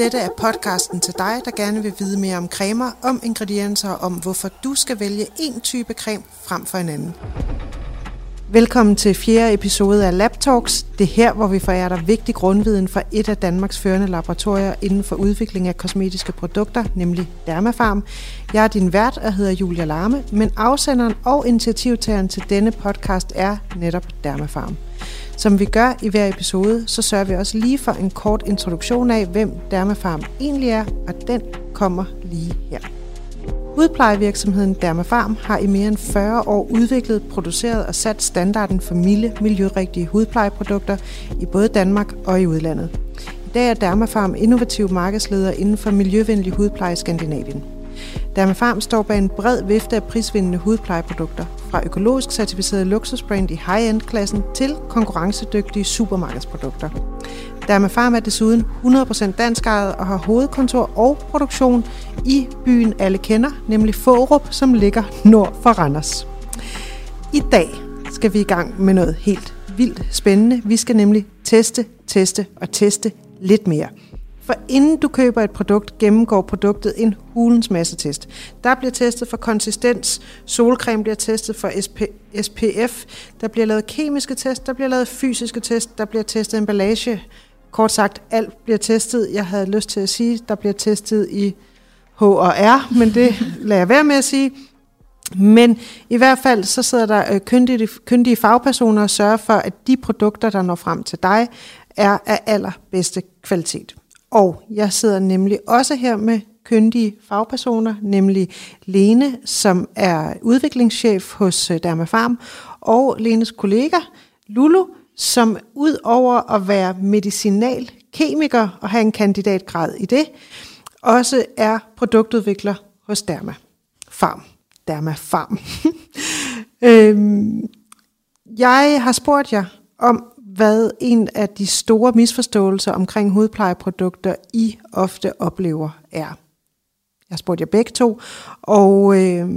Dette er podcasten til dig, der gerne vil vide mere om cremer, om ingredienser og om, hvorfor du skal vælge en type creme frem for en anden. Velkommen til fjerde episode af Lab Talks. Det er her, hvor vi forærer dig vigtig grundviden fra et af Danmarks førende laboratorier inden for udvikling af kosmetiske produkter, nemlig Dermafarm. Jeg er din vært og hedder Julia Larme, men afsenderen og initiativtageren til denne podcast er netop Dermafarm. Som vi gør i hver episode, så sørger vi også lige for en kort introduktion af, hvem Dermafarm egentlig er, og den kommer lige her. Hudplejevirksomheden Dermafarm har i mere end 40 år udviklet, produceret og sat standarden for milde, miljørigtige hudplejeprodukter i både Danmark og i udlandet. I dag er Dermafarm innovativ markedsleder inden for miljøvenlig hudpleje i Skandinavien. Dermafarm står bag en bred vifte af prisvindende hudplejeprodukter, fra økologisk certificeret luksusbrand i high-end-klassen til konkurrencedygtige supermarkedsprodukter. Dermafarm er desuden 100% dansk ejet og har hovedkontor og produktion i byen alle kender, nemlig Fårup, som ligger nord for Randers. I dag skal vi i gang med noget helt vildt spændende. Vi skal nemlig teste, teste og teste lidt mere. For inden du køber et produkt, gennemgår produktet en hulens masse test. Der bliver testet for konsistens, solcreme bliver testet for SP, SPF, der bliver lavet kemiske test, der bliver lavet fysiske test, der bliver testet emballage. Kort sagt, alt bliver testet. Jeg havde lyst til at sige, der bliver testet i H og R, men det lader jeg være med at sige. Men i hvert fald så sidder der øh, kyndige, kyndige fagpersoner og sørger for, at de produkter, der når frem til dig, er af allerbedste kvalitet. Og jeg sidder nemlig også her med kyndige fagpersoner, nemlig Lene, som er udviklingschef hos øh, Dermafarm, og Lenes kollega Lulu, som ud over at være medicinalkemiker og have en kandidatgrad i det, også er produktudvikler hos Derma Farm. Derma Farm. øhm, jeg har spurgt jer om, hvad en af de store misforståelser omkring hudplejeprodukter, I ofte oplever, er. Jeg har spurgt jer begge to, og øh,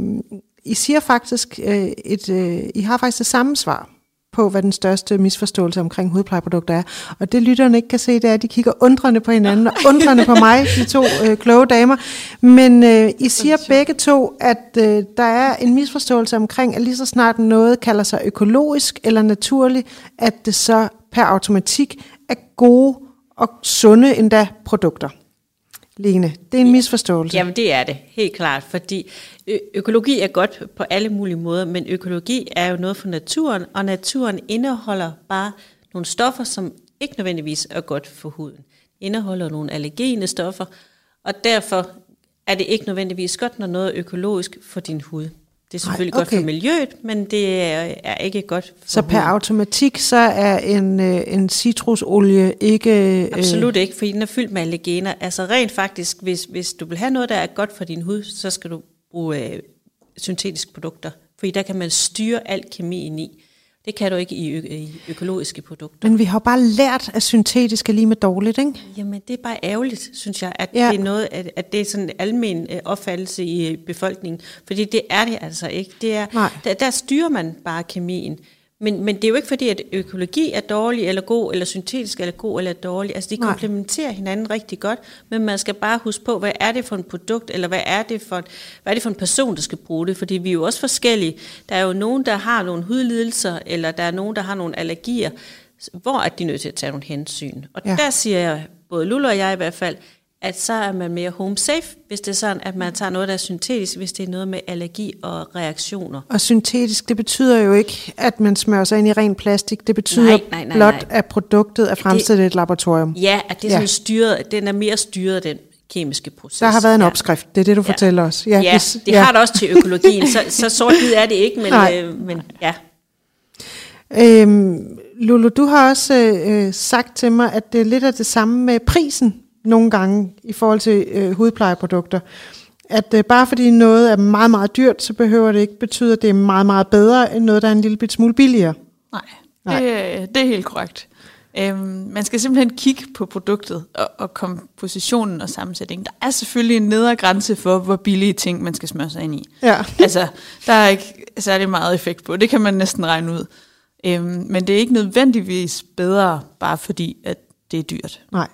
I siger faktisk øh, et, øh, I har faktisk det samme svar på, hvad den største misforståelse omkring hudplejeprodukter er. Og det lytterne ikke kan se, det er, at de kigger undrende på hinanden, og undrende på mig, de to øh, kloge damer. Men øh, I siger begge to, at øh, der er en misforståelse omkring, at lige så snart noget kalder sig økologisk eller naturligt, at det så per automatik er gode og sunde endda produkter. Lene, det er en misforståelse. Jamen det er det, helt klart, fordi ø- økologi er godt på alle mulige måder, men økologi er jo noget for naturen, og naturen indeholder bare nogle stoffer, som ikke nødvendigvis er godt for huden. Indeholder nogle allergene stoffer, og derfor er det ikke nødvendigvis godt, når noget er økologisk for din hud. Det er selvfølgelig Ej, okay. godt for miljøet, men det er, er ikke godt for Så per huden. automatik, så er en, øh, en citrusolie ikke... Øh... Absolut ikke, fordi den er fyldt med allergener. Altså rent faktisk, hvis, hvis du vil have noget, der er godt for din hud, så skal du bruge øh, syntetiske produkter. Fordi der kan man styre al kemien i. Det kan du ikke i, ø- i økologiske produkter. Men vi har bare lært, at syntetisk er lige med dårligt, ikke? Jamen, det er bare ærgerligt, synes jeg, at ja. det er noget, at, at det er sådan en almen øh, opfattelse i øh, befolkningen. Fordi det er det altså ikke. Det er, der, der styrer man bare kemien. Men, men det er jo ikke fordi, at økologi er dårlig eller god, eller syntetisk er god eller dårlig. Altså de Nej. komplementerer hinanden rigtig godt, men man skal bare huske på, hvad er det for en produkt, eller hvad er det for, hvad er det for en person, der skal bruge det? Fordi vi er jo også forskellige. Der er jo nogen, der har nogle hudlidelser, eller der er nogen, der har nogle allergier, hvor er de nødt til at tage nogle hensyn. Og ja. der siger jeg, både Lula og jeg i hvert fald, at så er man mere home safe, hvis det er sådan, at man tager noget, der er syntetisk, hvis det er noget med allergi og reaktioner. Og syntetisk, det betyder jo ikke, at man smører sig ind i ren plastik. Det betyder nej, nej, nej, blot, nej. at produktet er fremstillet i et laboratorium. Ja, at det er sådan ja. styret, den er mere styret, den kemiske proces. Der har været en ja. opskrift, det er det, du ja. fortæller os. Ja, ja hvis, det ja. har det også til økologien, så, så sort er det ikke, men, øh, men ja. Øhm, Lulu, du har også øh, sagt til mig, at det er lidt af det samme med prisen nogle gange i forhold til øh, hudplejeprodukter. At øh, bare fordi noget er meget, meget dyrt, så behøver det ikke betyde, at det er meget, meget bedre end noget, der er en lille bit smule billigere. Nej, Nej. Det, det er helt korrekt. Øhm, man skal simpelthen kigge på produktet og, og kompositionen og sammensætningen. Der er selvfølgelig en nedre grænse for, hvor billige ting man skal smøre sig ind i. Ja. altså, der er ikke særlig meget effekt på. Det kan man næsten regne ud. Øhm, men det er ikke nødvendigvis bedre, bare fordi at det er dyrt. Nej.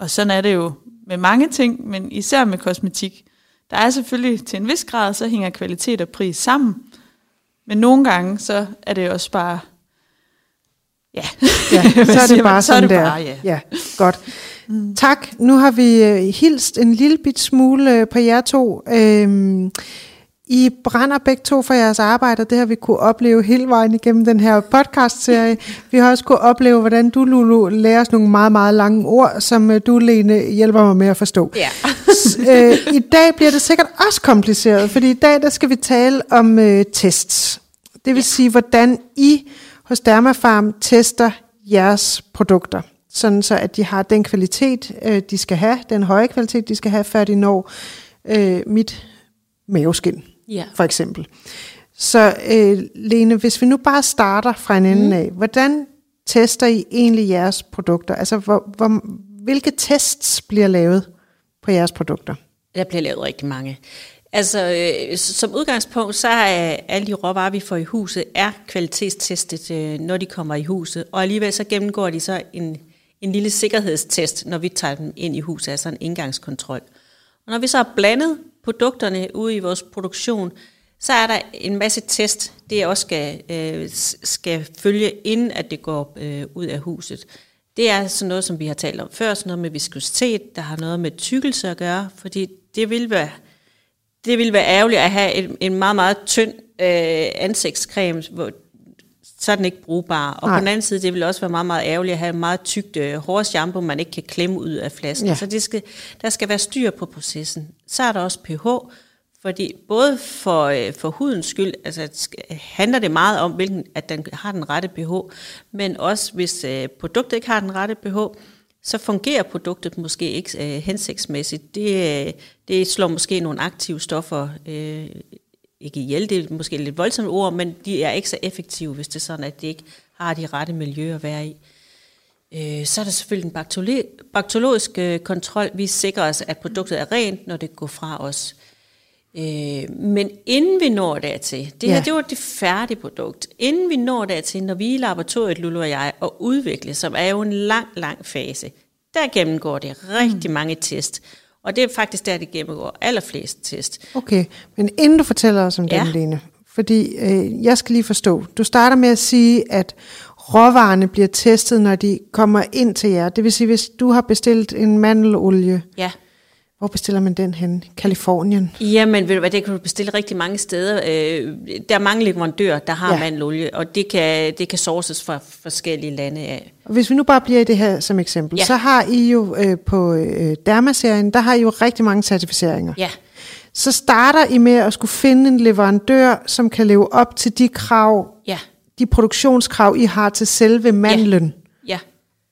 Og sådan er det jo med mange ting, men især med kosmetik. Der er selvfølgelig til en vis grad, så hænger kvalitet og pris sammen. Men nogle gange, så er det også bare... Ja, ja så er det bare sådan der. Ja. ja, godt. Mm. Tak. Nu har vi uh, hilst en lille bit smule uh, på jer to. Øhm, i brænder begge to for jeres arbejde, og det har vi kunne opleve hele vejen igennem den her podcast-serie. Vi har også kunne opleve, hvordan du, Lulu, lærer os nogle meget, meget lange ord, som øh, du, Lene, hjælper mig med at forstå. Ja. øh, I dag bliver det sikkert også kompliceret, fordi i dag der skal vi tale om øh, tests. Det vil ja. sige, hvordan I hos Dermafarm tester jeres produkter sådan så at de har den kvalitet, øh, de skal have, den høje kvalitet, de skal have, før de når øh, mit maveskin ja. for eksempel. Så øh, Lene, hvis vi nu bare starter fra en ende mm. af, hvordan tester I egentlig jeres produkter? Altså, hvor, hvor, hvilke tests bliver lavet på jeres produkter? Der bliver lavet rigtig mange. Altså, øh, som udgangspunkt, så er alle de råvarer, vi får i huset, er kvalitetstestet, øh, når de kommer i huset. Og alligevel så gennemgår de så en, en lille sikkerhedstest, når vi tager dem ind i huset, altså en indgangskontrol. Og når vi så har blandet produkterne ude i vores produktion, så er der en masse test, det også skal, øh, skal følge, inden at det går øh, ud af huset. Det er sådan noget, som vi har talt om før, sådan noget med viskositet, der har noget med tykkelse at gøre, fordi det vil være, det vil være ærgerligt at have en, en meget, meget tynd øh, ansigtscreme, hvor så er den ikke brugbar. Og Nej. på den anden side, det vil også være meget, meget ærgerligt at have meget tykt øh, hårshampoo, man ikke kan klemme ud af flasken. Ja. Så det skal, der skal være styr på processen. Så er der også pH, fordi både for, øh, for hudens skyld, altså handler det meget om, hvilken, at den har den rette pH, men også hvis øh, produktet ikke har den rette pH, så fungerer produktet måske ikke øh, hensigtsmæssigt. Det, øh, det slår måske nogle aktive stoffer øh, ikke ihjel, det er måske et lidt voldsomt ord, men de er ikke så effektive, hvis det er sådan, at de ikke har de rette miljøer at være i. Øh, så er der selvfølgelig den bakteriologiske kontrol. Vi sikrer os, at produktet er rent, når det går fra os. Øh, men inden vi når dertil, det ja. her det var det færdige produkt, inden vi når dertil, når vi i laboratoriet, Lulu og jeg, og udvikle, som er jo en lang, lang fase, der gennemgår det rigtig mm. mange test. Og det er faktisk der, det gennemgår allerflest test. Okay, men inden du fortæller os om ja. den, Lene, fordi øh, jeg skal lige forstå, du starter med at sige, at råvarerne bliver testet, når de kommer ind til jer. Det vil sige, hvis du har bestilt en mandelolie, ja. Hvor bestiller man den hen? Kalifornien? Jamen, ved du hvad, det kan du bestille rigtig mange steder. Øh, der er mange leverandører, der har ja. mandelolie, og det kan, det kan sources fra forskellige lande af. Og hvis vi nu bare bliver i det her som eksempel, ja. så har I jo øh, på øh, Derma-serien, der har I jo rigtig mange certificeringer. Ja. Så starter I med at skulle finde en leverandør, som kan leve op til de krav, ja. de produktionskrav, I har til selve mandlen. Ja. ja.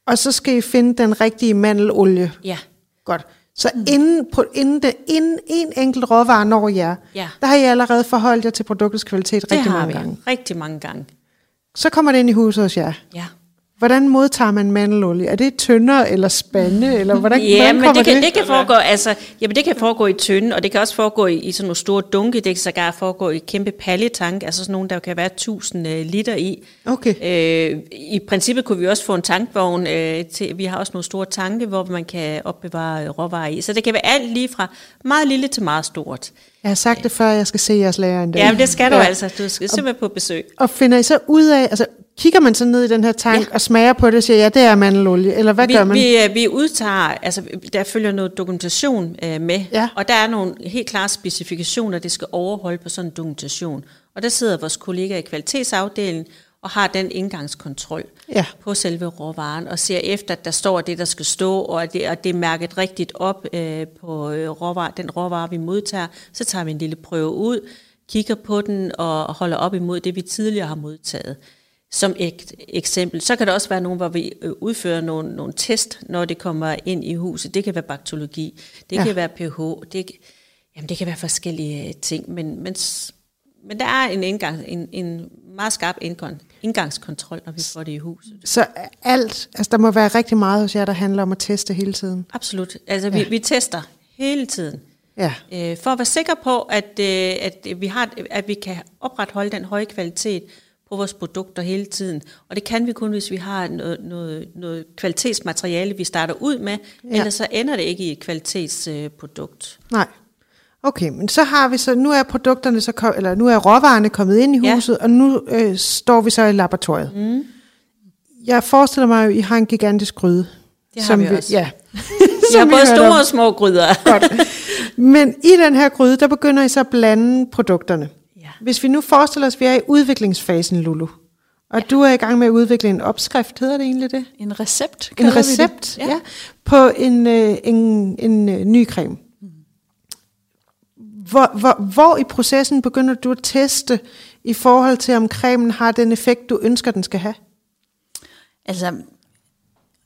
Og så skal I finde den rigtige mandelolie. Ja. Godt. Så mm. inden, på, inden, det, inden en enkelt råvare når jer, ja. der har I allerede forholdt jer til produktets kvalitet det rigtig mange vi. gange. rigtig mange gange. Så kommer det ind i huset hos jer. Ja. Hvordan modtager man mandelolie? Er det tønder eller spande? Eller hvordan, ja, hvordan men det kan, det? det kan foregå, altså, jamen det kan foregå i tønde, og det kan også foregå i, i sådan nogle store dunke. Det kan sågar foregå i kæmpe paljetank, altså sådan nogle, der kan være 1000 uh, liter i. Okay. Øh, I princippet kunne vi også få en tankvogn. Øh, til, vi har også nogle store tanke, hvor man kan opbevare råvarer i. Så det kan være alt lige fra meget lille til meget stort. Jeg har sagt det før, jeg skal se jeres lærer en dag. Ja, men det skal du ja. altså. Du skal simpelthen på besøg. Og finder I så ud af, altså kigger man så ned i den her tank ja. og smager på det og siger, ja, det er mandelolie, eller hvad vi, gør man? Vi, øh, vi udtager, altså der følger noget dokumentation øh, med, ja. og der er nogle helt klare specifikationer, det skal overholde på sådan en dokumentation. Og der sidder vores kollegaer i kvalitetsafdelingen og har den indgangskontrol ja. på selve råvaren, og ser efter, at der står det, der skal stå, og at det, og det er mærket rigtigt op øh, på øh, råvare, den råvare, vi modtager. Så tager vi en lille prøve ud, kigger på den og holder op imod det, vi tidligere har modtaget som et eksempel. Så kan der også være nogen, hvor vi øh, udfører nogle, nogle test, når det kommer ind i huset. Det kan være bakteriologi, det ja. kan være pH, det, jamen det kan være forskellige ting, men, men, men der er en, indgang, en, en meget skarp indgang, indgangskontrol, når vi får det i huset. Så alt, altså der må være rigtig meget hos jer, der handler om at teste hele tiden? Absolut. Altså ja. vi, vi tester hele tiden. Ja. Øh, for at være sikker på, at, øh, at, vi har, at vi kan opretholde den høje kvalitet, på vores produkter hele tiden. Og det kan vi kun, hvis vi har noget, noget, noget kvalitetsmateriale, vi starter ud med, ja. ellers så ender det ikke i et kvalitetsprodukt. Nej. Okay, men så har vi så, nu er produkterne så kom, eller nu er råvarerne kommet ind i huset, ja. og nu øh, står vi så i laboratoriet. Mm. Jeg forestiller mig, at I har en gigantisk gryde. Det har vi også. Ja. vi har både store og små gryder. Godt. Men i den her gryde, der begynder I så at blande produkterne. Ja. Hvis vi nu forestiller os, at vi er i udviklingsfasen, Lulu, og ja. du er i gang med at udvikle en opskrift, hedder det egentlig det? En recept. En recept, ja. ja. På en, øh, en, en, en øh, ny creme. Hvor, hvor, hvor i processen begynder du at teste i forhold til, om cremen har den effekt, du ønsker, den skal have? Altså,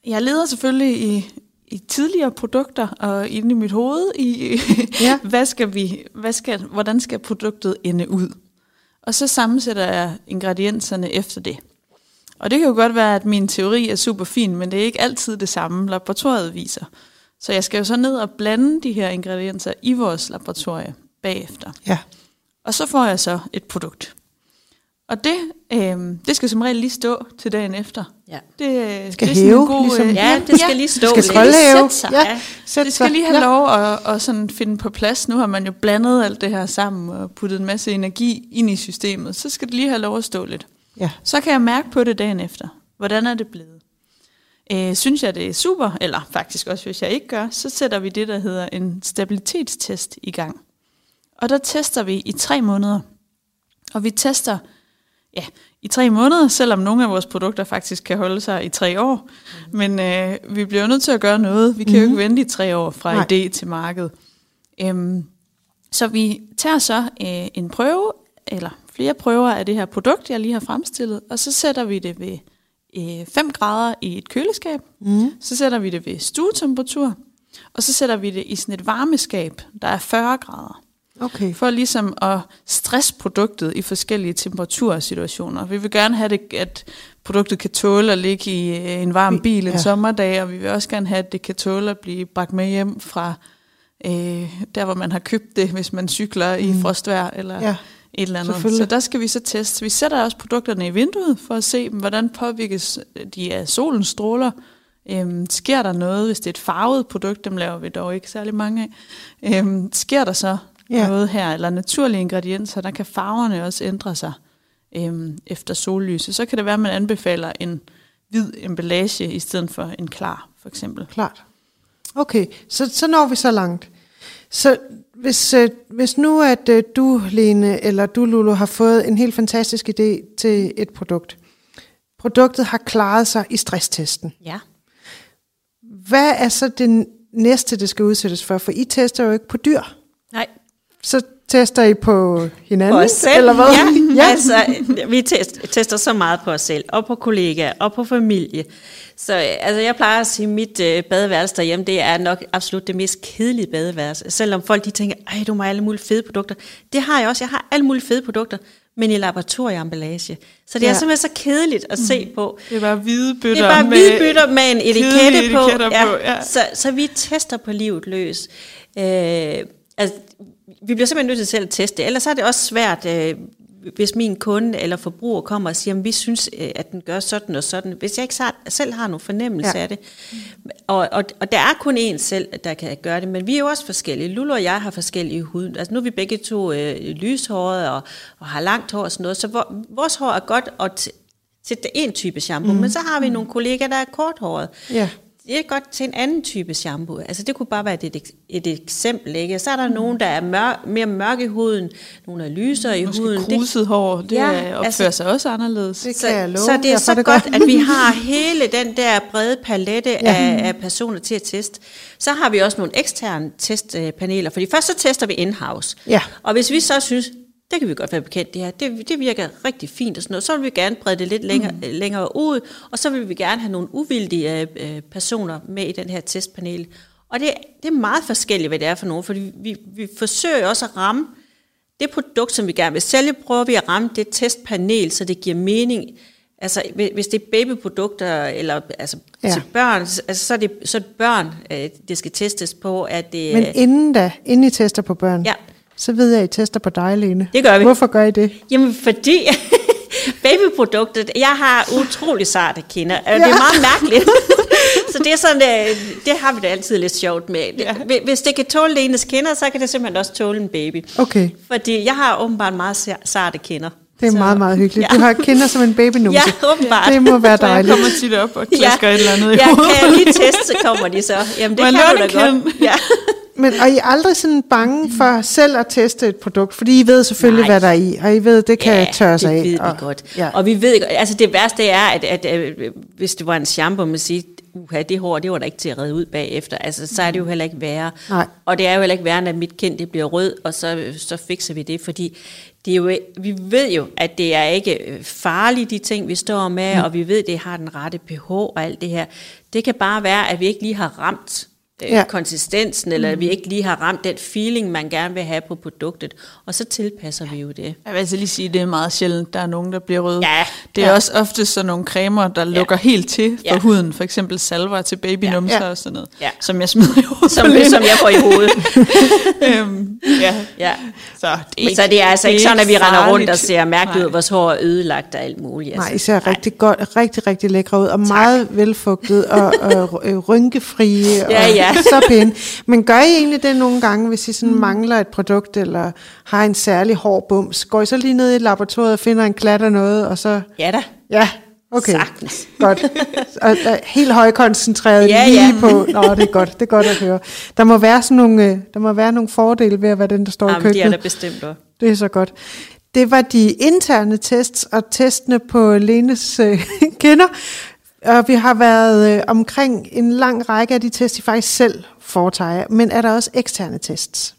jeg leder selvfølgelig i, i tidligere produkter og inde i mit hoved i, ja. hvad skal vi, hvad skal, hvordan skal produktet ende ud. Og så sammensætter jeg ingredienserne efter det. Og det kan jo godt være, at min teori er super fin, men det er ikke altid det samme, laboratoriet viser. Så jeg skal jo så ned og blande de her ingredienser i vores laboratorie bagefter. Ja. Og så får jeg så et produkt. Og det, øh, det skal som regel lige stå til dagen efter. Ja. Det skal det er hæve, en god, ligesom. Øh, ja, det skal lige stå. Det skal lige sætte sig. Ja, ja. det skal lige have ja. lov at, at sådan finde på plads. Nu har man jo blandet alt det her sammen og puttet en masse energi ind i systemet. Så skal det lige have lov at stå lidt. Ja. Så kan jeg mærke på det dagen efter. Hvordan er det blevet? Øh, synes jeg, det er super, eller faktisk også, hvis jeg ikke gør, så sætter vi det, der hedder en stabilitetstest i gang. Og der tester vi i tre måneder. Og vi tester ja, i tre måneder, selvom nogle af vores produkter faktisk kan holde sig i tre år. Mm. Men øh, vi bliver nødt til at gøre noget. Vi kan mm. jo ikke mhm. vente i tre år fra Nej. idé til marked. Øhm, så vi tager så øh, en prøve, eller flere prøver af det her produkt, jeg lige har fremstillet, og så sætter vi det ved øh, 5 grader i et køleskab. Mm. Så sætter vi det ved stuetemperatur, og så sætter vi det i sådan et varmeskab, der er 40 grader. Okay. For ligesom at stresse produktet i forskellige temperatursituationer. Vi vil gerne have det, at produktet kan tåle at ligge i øh, en varm bil en ja. sommerdag, og vi vil også gerne have, at det kan tåle at blive bragt med hjem fra øh, der, hvor man har købt det, hvis man cykler mm. i frostvær eller ja. et eller andet. Så der skal vi så teste. Vi sætter også produkterne i vinduet for at se, hvordan påvirkes de af solens stråler. Øhm, sker der noget, hvis det er et farvet produkt, dem laver vi dog ikke særlig mange af, øhm, sker der så ja. noget her, eller naturlige ingredienser, der kan farverne også ændre sig øhm, efter sollyset. Så kan det være, at man anbefaler en hvid emballage i stedet for en klar, for eksempel. Klart. Okay, så, så når vi så langt. Så hvis, øh, hvis nu at øh, du, Lene, eller du, Lulu, har fået en helt fantastisk idé til et produkt. Produktet har klaret sig i stresstesten. Ja. Hvad er så det næste, det skal udsættes for? For I tester jo ikke på dyr. Så tester I på hinanden? På os selv, eller hvad? Ja. ja. altså, vi tester, tester så meget på os selv, og på kollegaer, og på familie. Så altså, jeg plejer at sige, at mit øh, badeværelse derhjemme, det er nok absolut det mest kedelige badeværelse. Selvom folk de tænker, ej, du må have alle mulige fede produkter. Det har jeg også. Jeg har alle mulige fede produkter, men i laboratorieemballage. Så det ja. er simpelthen så kedeligt at se mm. på. Det er bare hvide bøtter, det er bare hvide bøtter med, med en etikette på. Ja. på ja. Så, så vi tester på livet løs. Øh, altså, vi bliver simpelthen nødt til selv at teste Ellers er det også svært, øh, hvis min kunde eller forbruger kommer og siger, at vi synes, øh, at den gør sådan og sådan. Hvis jeg ikke selv har nogen fornemmelse ja. af det. Og, og, og der er kun én selv, der kan gøre det, men vi er jo også forskellige. Lulu og jeg har forskellige hud. Altså nu er vi begge to øh, lyshåret og, og har langt hår og sådan noget, så vor, vores hår er godt og til en type shampoo, mm. men så har vi nogle kollegaer, der er korthåret. Ja det er godt til en anden type shampoo. Altså det kunne bare være et, et eksempel, ikke? Så er der mm. nogen, der er mør, mere mørke i huden, nogle er lysere i Måske huden. Måske kruset hår, det ja, opfører altså, sig også anderledes. Det kan jeg love. Så det er så det godt, at vi har hele den der brede palette ja. af, af personer til at teste. Så har vi også nogle eksterne testpaneler, fordi først så tester vi in-house. Ja. Og hvis vi så synes, det kan vi godt være bekendt, det her. Det, det virker rigtig fint og sådan noget. Så vil vi gerne brede det lidt længere, mm. længere ud, og så vil vi gerne have nogle uvildige øh, personer med i den her testpanel. Og det, det er meget forskelligt, hvad det er for nogen, for vi, vi, forsøger også at ramme det produkt, som vi gerne vil sælge, prøver vi at ramme det testpanel, så det giver mening. Altså, hvis det er babyprodukter eller altså, ja. til børn, altså, så, er det, så er det børn, øh, det skal testes på. At det, Men inden da, inden I tester på børn, ja så ved jeg, at I tester på dig, Lene. Det gør vi. Hvorfor gør I det? Jamen, fordi, babyproduktet, jeg har utrolig sarte kinder. Ja. Det er meget mærkeligt. så det er sådan, øh, det har vi da altid lidt sjovt med. Ja. Hvis det kan tåle enes kinder, så kan det simpelthen også tåle en baby. Okay. Fordi jeg har åbenbart meget sarte kinder. Det er så, meget, meget hyggeligt. Ja. Du har kinder som en babynose. Ja, åbenbart. Det må være dejligt. Så jeg kommer tit op og klasker ja. et eller andet i ja, hovedet. Ja, kan jeg lige teste, så kommer de så. Jamen, det Man kan du da godt. Ja. Men er I aldrig sådan bange for selv at teste et produkt? Fordi I ved selvfølgelig, Nej. hvad der er i, og I ved, det kan ja, tørre sig af. det ved og, vi godt. Ja. Og vi ved, altså det værste er, at, at, at hvis det var en shampoo, man siger, uha, det hår, det var da ikke til at redde ud bagefter. Altså, så er det jo heller ikke værre. Nej. Og det er jo heller ikke værre, at mit kind det bliver rød, og så, så fikser vi det, fordi det er jo, vi ved jo, at det er ikke farligt, de ting, vi står med, mm. og vi ved, at det har den rette pH og alt det her. Det kan bare være, at vi ikke lige har ramt Øh, ja. konsistensen, eller mm. vi ikke lige har ramt den feeling, man gerne vil have på produktet. Og så tilpasser vi jo det. Jeg vil altså lige sige, at det er meget sjældent, der er nogen, der bliver røde. Ja. Det er ja. også ofte sådan nogle cremer, der ja. lukker helt til for ja. huden. For eksempel salver til babynumser ja. og sådan noget. Ja. Som jeg smider i hovedet. Som, som jeg får i hovedet. øhm, ja. ja. Så, det er, så det er altså det ikke sådan, at vi render rundt og ser mærkeligt ud, vores hår er ødelagt og alt muligt. Altså. Nej, I ser Nej. rigtig godt, rigtig, rigtig lækre ud, og tak. meget velfugtet og, og, og rynkefrie. Ja, ja. så pæne. Men gør I egentlig det nogle gange, hvis I sådan mm. mangler et produkt, eller har en særlig hård bums? Går I så lige ned i laboratoriet og finder en klat af noget, og så... Ja da. Ja, Okay, Sagtens. godt. Og, og helt højkoncentreret ja, lige ja. på. Nå, det er godt. Det er godt at høre. Der må være sådan nogle, øh, der må være nogle fordele ved at være den, der står Jamen, i køkkenet. det er der bestemt også. Det er så godt. Det var de interne tests og testene på Lenes øh, kender. Og vi har været øh, omkring en lang række af de tests, de faktisk selv foretager. Men er der også eksterne tests?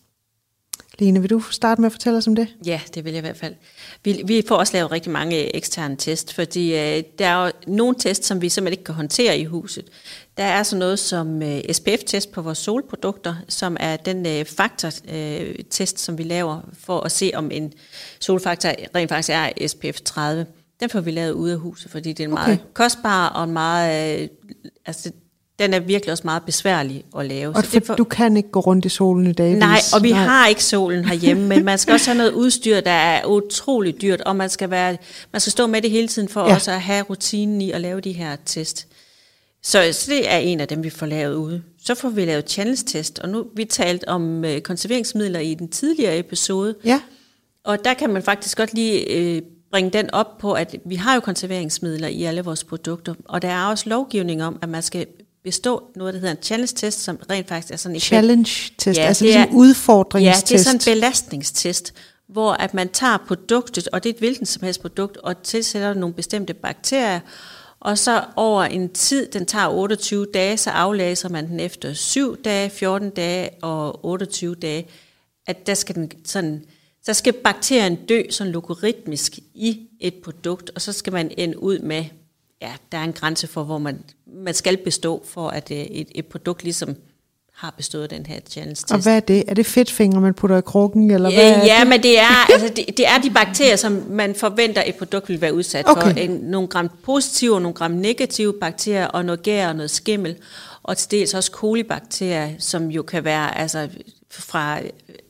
Line, vil du starte med at fortælle os om det? Ja, det vil jeg i hvert fald. Vi, vi får også lavet rigtig mange øh, eksterne tests, fordi øh, der er jo nogle tests, som vi simpelthen ikke kan håndtere i huset. Der er sådan noget som øh, SPF-test på vores solprodukter, som er den øh, faktortest, øh, som vi laver for at se, om en solfaktor rent faktisk er SPF 30. Den får vi lavet ude af huset, fordi det er en okay. meget kostbar og en meget... Øh, altså, den er virkelig også meget besværlig at lave. Og så det for, du kan ikke gå rundt i solen i dag. Nej, og vi nej. har ikke solen herhjemme, men man skal også have noget udstyr, der er utroligt dyrt, og man skal, være, man skal stå med det hele tiden for ja. også at have rutinen i at lave de her test. Så, så det er en af dem, vi får lavet ude. Så får vi lavet challenge-test, og nu vi talt om øh, konserveringsmidler i den tidligere episode. Ja. Og der kan man faktisk godt lige øh, bringe den op på, at vi har jo konserveringsmidler i alle vores produkter, og der er også lovgivning om, at man skal bestå noget, der hedder en challenge-test, som rent faktisk er sådan en... Challenge-test, ja, altså det er en udfordringstest. Ja, det er sådan en belastningstest, hvor at man tager produktet, og det er et hvilken som helst produkt, og tilsætter nogle bestemte bakterier, og så over en tid, den tager 28 dage, så aflæser man den efter 7 dage, 14 dage og 28 dage, at der skal den sådan så skal bakterien dø sådan logaritmisk i et produkt, og så skal man ende ud med, ja, der er en grænse for, hvor man, man skal bestå, for at øh, et, et produkt ligesom har bestået den her challenge-test. Og hvad er det? Er det fedtfingre, man putter i krukken? Eller hvad ja, ja, det? men det er, altså, det, det er de bakterier, som man forventer, et produkt vil være udsat okay. for. En, nogle gram positive og nogle gram negative bakterier, og noget gær og noget skimmel. Og til dels også kolibakterier, som jo kan være altså, fra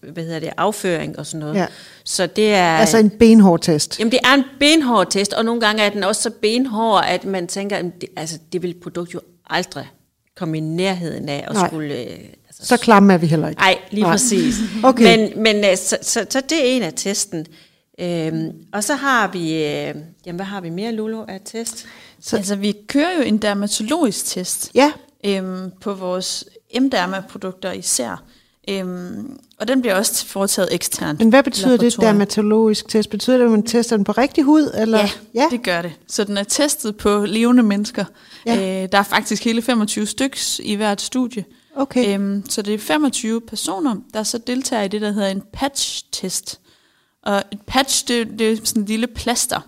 hvad hedder det, afføring og sådan noget. Ja. Så det er... Altså en benhård test? Jamen det er en benhård test, og nogle gange er den også så benhård, at man tænker, at det, altså, det vil produkt jo aldrig komme i nærheden af at Nej. skulle... Øh, altså, så klamme er vi heller ikke. Nej, lige Nej. præcis. okay. Men, men øh, så, så, så det er en af testen. Øhm, og så har vi, øh, jamen hvad har vi mere, Lulu, af test? Så, altså vi kører jo en dermatologisk test ja. øhm, på vores M-derma-produkter især. Øhm, og den bliver også foretaget eksternt. Men hvad betyder det dermatologisk test? Betyder det, at man tester den på rigtig hud? Eller? Ja, ja, det gør det. Så den er testet på levende mennesker. Ja. Øh, der er faktisk hele 25 styks i hvert studie. Okay. Øhm, så det er 25 personer, der så deltager i det, der hedder en patch-test. Og et patch, det, det er sådan en lille plaster,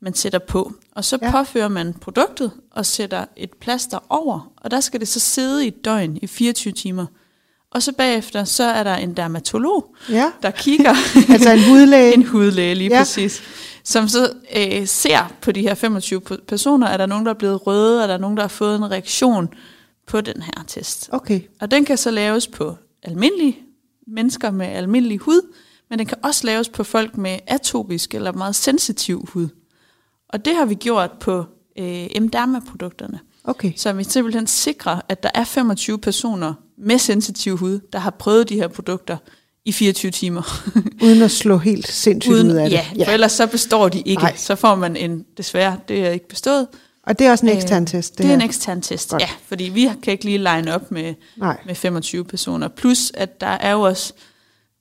man sætter på. Og så ja. påfører man produktet og sætter et plaster over, og der skal det så sidde i et døgn i 24 timer. Og så bagefter, så er der en dermatolog, ja. der kigger. altså en hudlæge. en hudlæge, lige ja. præcis. Som så øh, ser på de her 25 personer, er der nogen, der er blevet røde, er der nogen, der har fået en reaktion på den her test. Okay. Og den kan så laves på almindelige mennesker med almindelig hud, men den kan også laves på folk med atopisk eller meget sensitiv hud. Og det har vi gjort på øh, M-Derma-produkterne. Okay. Så vi simpelthen sikrer, at der er 25 personer med sensitiv hud, der har prøvet de her produkter i 24 timer. Uden at slå helt sindssygt Uden, ud af det. Ja, ja, for ellers så består de ikke. Nej. Så får man en, desværre, det er ikke bestået. Og det er også en Øh, ekstern test? Det, det er her. en ekstern test, Godt. ja. Fordi vi kan ikke lige line op med, Nej. med 25 personer. Plus, at der er jo også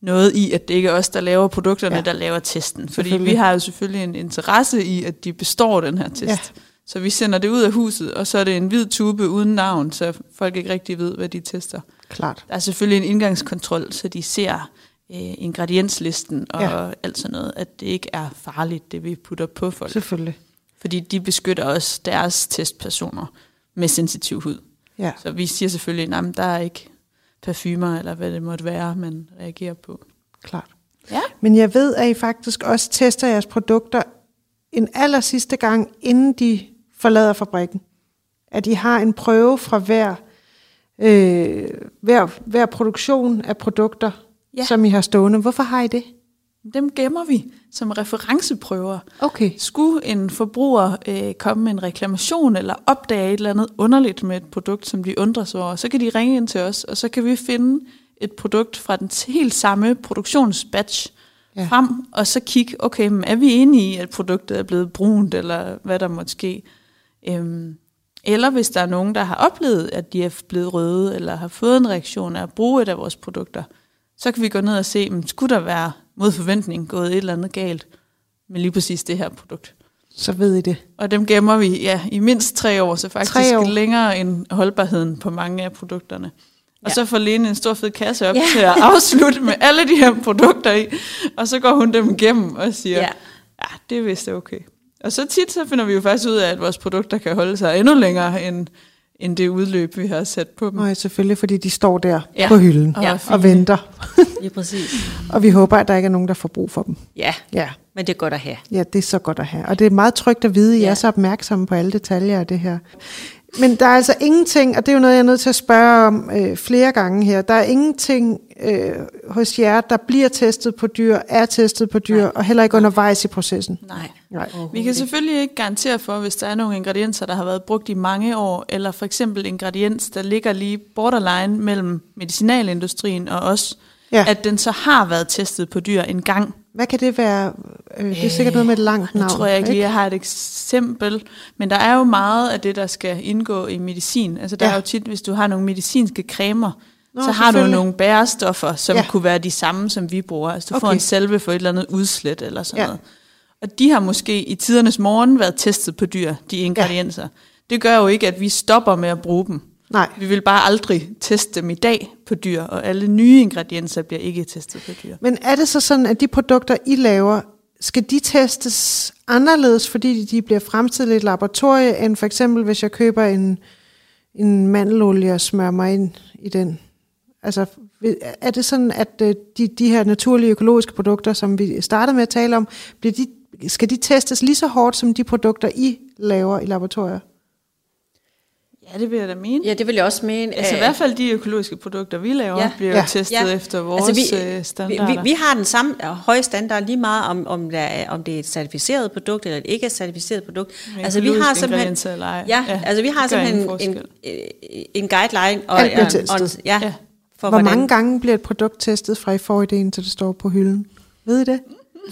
noget i, at det ikke er os, der laver produkterne, Ja. der laver testen. Fordi vi har jo selvfølgelig en interesse i, at de består den her test. Ja. Så vi sender det ud af huset, og så er det en hvid tube uden navn, så folk ikke rigtig ved, hvad de tester. Klart. Der er selvfølgelig en indgangskontrol, så de ser øh, ingredienslisten og ja. alt sådan noget, at det ikke er farligt, det vi putter på folk. Selvfølgelig. Fordi de beskytter også deres testpersoner med sensitiv hud. Ja. Så vi siger selvfølgelig, at der er ikke parfumer, eller hvad det måtte være, man reagerer på. Klart. Ja. Men jeg ved, at I faktisk også tester jeres produkter en aller sidste gang, inden de forlader fabrikken. At I har en prøve fra hver, øh, hver, hver produktion af produkter, ja. Som I har stående. Hvorfor har I det? Dem gemmer vi som referenceprøver. Okay. Skulle en forbruger øh, komme med en reklamation eller opdage et eller andet underligt med et produkt, som de undrer sig over, så kan de ringe ind til os, og så kan vi finde et produkt fra den helt samme produktionsbatch ja. frem, og så kigge, okay, men er vi enige i, at produktet er blevet brunt, eller hvad der måtte ske? Øhm, eller hvis der er nogen, der har oplevet, at de er blevet røde, eller har fået en reaktion af at bruge et af vores produkter, så kan vi gå ned og se, men skulle der være mod forventning gået et eller andet galt med lige præcis det her produkt. Så ved I det. Og dem gemmer vi ja, i mindst tre år, så faktisk år. længere end holdbarheden på mange af produkterne. Og Ja. så får Lene en stor fed kasse op Ja. til at afslutte med alle de her produkter i, og så går hun dem igennem og siger, Ja. ja, ja det er vist okay. Og så tit så finder vi jo faktisk ud af, at vores produkter kan holde sig endnu længere end, end det udløb, vi har sat på dem. Og selvfølgelig, fordi de står der ja. Ja. på hylden Og ja. og venter. Lige præcis. Og vi håber, at der ikke er nogen, der får brug for dem. Ja, Ja. men det er godt at have. Ja, det er så godt at have. Og det er meget trygt at vide, at I Ja. er så opmærksomme på alle detaljer af det her. Men der er altså ingenting, og det er jo noget, jeg er nødt til at spørge om øh, flere gange her. Der er ingenting øh, hos jer, der bliver testet på dyr, er testet på dyr, Nej. og heller ikke undervejs i processen. Nej. Nej. Vi kan selvfølgelig ikke garantere for, hvis der er nogle ingredienser, der har været brugt i mange år, eller for eksempel ingrediens, der ligger lige borderline mellem medicinalindustrien og os, Ja. at den så har været testet på dyr en gang. Hvad kan det være? Øh, det er sikkert noget med et langt Nu navn. tror jeg ikke lige, jeg har et eksempel, men der er jo meget af det, der skal indgå i medicin. Altså der Ja. er jo tit, hvis du har nogle medicinske cremer, Nå, så har du nogle bærestoffer, som Ja. kunne være de samme, som vi bruger. Altså du okay. får en salve for et eller andet udslæt eller sådan ja. noget. Og de har måske i tidernes morgen været testet på dyr, de ingredienser. Ja. Det gør jo ikke, at vi stopper med at bruge dem. Nej. Vi vil bare aldrig teste dem i dag på dyr, og alle nye ingredienser bliver ikke testet på dyr. Men er det så sådan, at de produkter, I laver, skal de testes anderledes, fordi de bliver fremstillet i et laboratorie, end for eksempel, hvis jeg køber en, en mandelolie og smører mig ind i den? Altså, er det sådan, at øh, de, de her naturlige økologiske produkter, som vi startede med at tale om, bliver de, skal de testes lige så hårdt, som de produkter, I laver i laboratorier? Ja, det vil jeg da mene. Ja, det vil jeg også mene. Altså i Øh, hvert fald de økologiske produkter, vi laver, Ja. bliver Ja. testet Ja. efter vores altså, vi, altså, vi, standarder. vi, vi har den samme øh, høje standard lige meget, om, om, der er, om det er et certificeret produkt, eller et ikke er certificeret produkt. Altså vi har simpelthen... eller ej. Ja, Ja, altså vi har simpelthen en, en, en guideline. Og, Alt bliver og- og, testet. ja, Ja. for Hvor hvordan, mange gange bliver et produkt testet, fra I får idéen, til det står på hylden? Ved I det?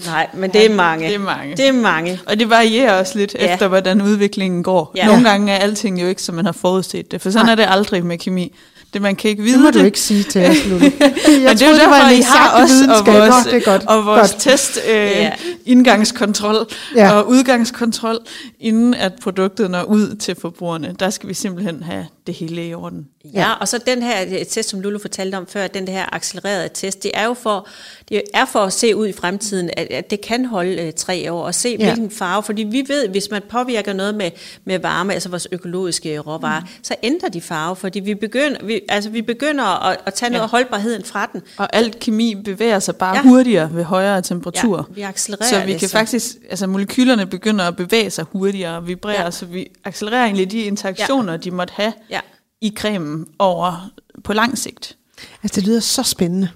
Nej, men det er mange. det er mange. Det er mange. Og det varierer også lidt Ja. efter, hvordan udviklingen går. Ja. Nogle gange er alting jo ikke, som man har forudset det, for sådan Nej. er det aldrig med kemi. Det man kan ikke vide Det må du ikke sige til os, Lulu. Jeg Men det er jo derfor, en I har os og vores, Nå, det er godt. og vores godt. test, øh, Ja. indgangskontrol ja. og udgangskontrol, inden at produktet når ud til forbrugerne. Der skal vi simpelthen have det hele i orden. Ja, og så den her øh, test, som Lulu fortalte om før, den her accelererede test, det er jo for, det er for at se ud i fremtiden, at, at det kan holde øh, tre år, og se Ja. ja. hvilken farve, fordi vi ved, hvis man påvirker noget med, med varme, altså vores økologiske råvarer, mm. så ændrer de farve, fordi vi begynder, vi, altså vi begynder at, at tage noget Ja. holdbarheden fra den. Og alt kemi bevæger sig bare Ja. ja. hurtigere ved højere temperaturer. Ja, vi accelererer så vi det, kan så- faktisk, altså molekylerne begynder at bevæge sig hurtigere og vibrere, Ja. ja. så vi accelererer egentlig de interaktioner, ja. de måtte have Ja. I cremen over på lang sigt. Altså, det lyder så spændende.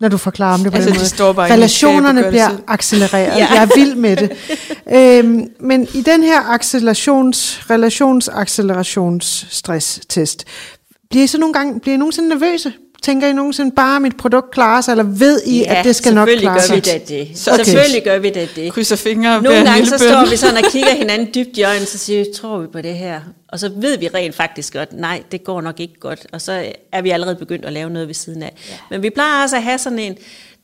når du forklarer om det på altså, den måde. De står bare Relationerne bliver accelereret. ja. Jeg er vild med det. øhm, men i den her accelerations, relationsaccelerationsstress-test, bliver I så nogle gange, bliver I nogensinde nervøse? Tænker I nogensinde bare, at mit produkt klarer sig, eller ved I, ja, at det skal nok klare sig? gør vi da det. Så okay. Selvfølgelig gør vi da det. Krydser fingre Nogle gange så står vi sådan og kigger hinanden dybt i øjnene, så siger vi, tror vi på det her? Og så ved vi rent faktisk godt, nej, det går nok ikke godt. Og så er vi allerede begyndt at lave noget ved siden af. Ja. Men vi plejer også at have sådan en,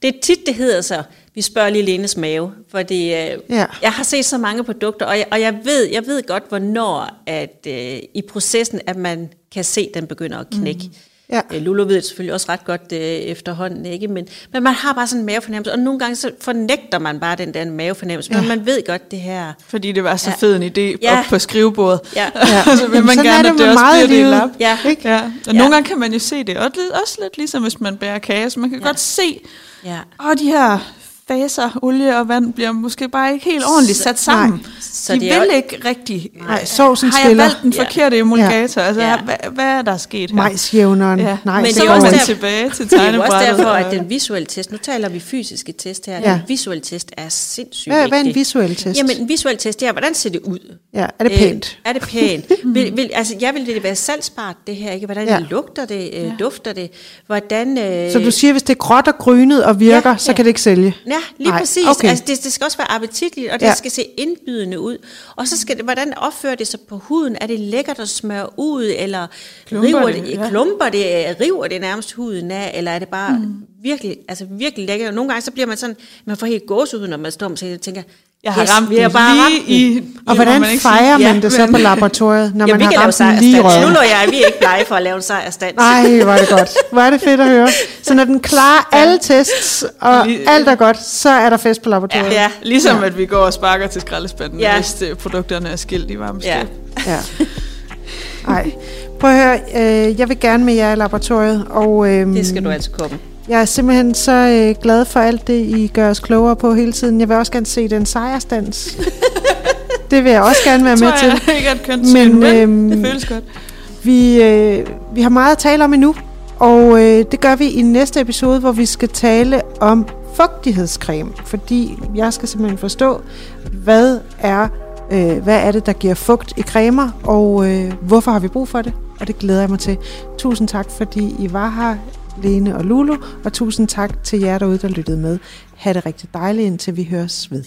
det er tit, det hedder så, vi spørger lige Lenes mave, fordi øh, ja. jeg har set så mange produkter, og jeg, og jeg ved, jeg ved godt, hvornår at øh, i processen, at man kan se, at den begynder at knække. Mm. Ja. Øh, Lulu ved det selvfølgelig også ret godt øh, efterhånden, ikke? Men, men man har bare sådan en mavefornemmelse, og nogle gange så fornægter man bare den der mavefornemmelse, ja. men man ved godt det her. Fordi det var så ja. fed en idé ja. op på skrivebordet. Ja. ja. så vil man gerne, det, at det også bliver det lap. Ja. Ikke? ja. Og ja. nogle gange kan man jo se det, og også lidt ligesom hvis man bærer kage, så man kan ja. godt se, ja. og de her faser, olie og vand, bliver måske bare ikke helt ordentligt sat sammen. Nej. Så de det vil er ikke rigtig... Nej, sovsen Har jeg valgt den forkerte ja. emulgator? Altså, ja. hvad, hvad er der sket her? Majsjævneren. Ja. Nej, Men det er også der, tilbage til Det er også derfor, at den visuelle test, nu taler vi fysiske test her, ja. den visuelle test er sindssygt hvad, hvad er en visuel test? Jamen, en visuel test, det er, hvordan ser det ud? Ja, er det pænt? Øh, er det pænt? vil, vil, altså, jeg vil det være salgsbart, det her, ikke? Hvordan ja. lugter det, øh, ja. dufter det, hvordan... Øh, så du siger, hvis det er gråt og grynet og virker, ja, så kan det ikke sælge? Ja, lige Nej. præcis. Okay. Altså, det, det skal også være appetitligt, og det ja. skal se indbydende ud. Og så skal det, hvordan opfører det sig på huden? Er det lækkert at smøre ud, eller klumper river det, ja. klumper det, river det nærmest huden af, eller er det bare mm. virkelig, altså virkelig lækkert? Og nogle gange så bliver man sådan, man får helt gåsehud, når man står og tænker, jeg har yes, ramt vi har bare lige ramt i... Og hvordan man fejrer man det så ja, på laboratoriet, når ja, man har ramt den lige i Nu når jeg, vi er ikke blege for at lave en sejrstand. Nej, hvor er det godt. Hvor er det fedt at høre. Så når den klarer ja. alle tests, og lige, alt er godt, så er der fest på laboratoriet. Ja, ja. Ligesom ja. at vi går og sparker til skraldespanden, ja. hvis det, produkterne er skilt i varmeskab. Ja. ja. Ej. Prøv at høre, øh, jeg vil gerne med jer i laboratoriet. Og, øh, det skal du altså komme. Jeg er simpelthen så øh, glad for alt det, I gør os klogere på hele tiden. Jeg vil også gerne se den sejrstans. det vil jeg også gerne være med til. Jeg ikke at men, men øhm, det føles godt. Vi, øh, vi har meget at tale om endnu, og øh, det gør vi i næste episode, hvor vi skal tale om fugtighedscreme, fordi jeg skal simpelthen forstå, hvad er, øh, hvad er det, der giver fugt i cremer, og øh, hvorfor har vi brug for det, og det glæder jeg mig til. Tusind tak, fordi I var her. Lene og Lulu, og tusind tak til jer derude, der lyttede med. Ha' det rigtig dejligt, indtil vi høres ved.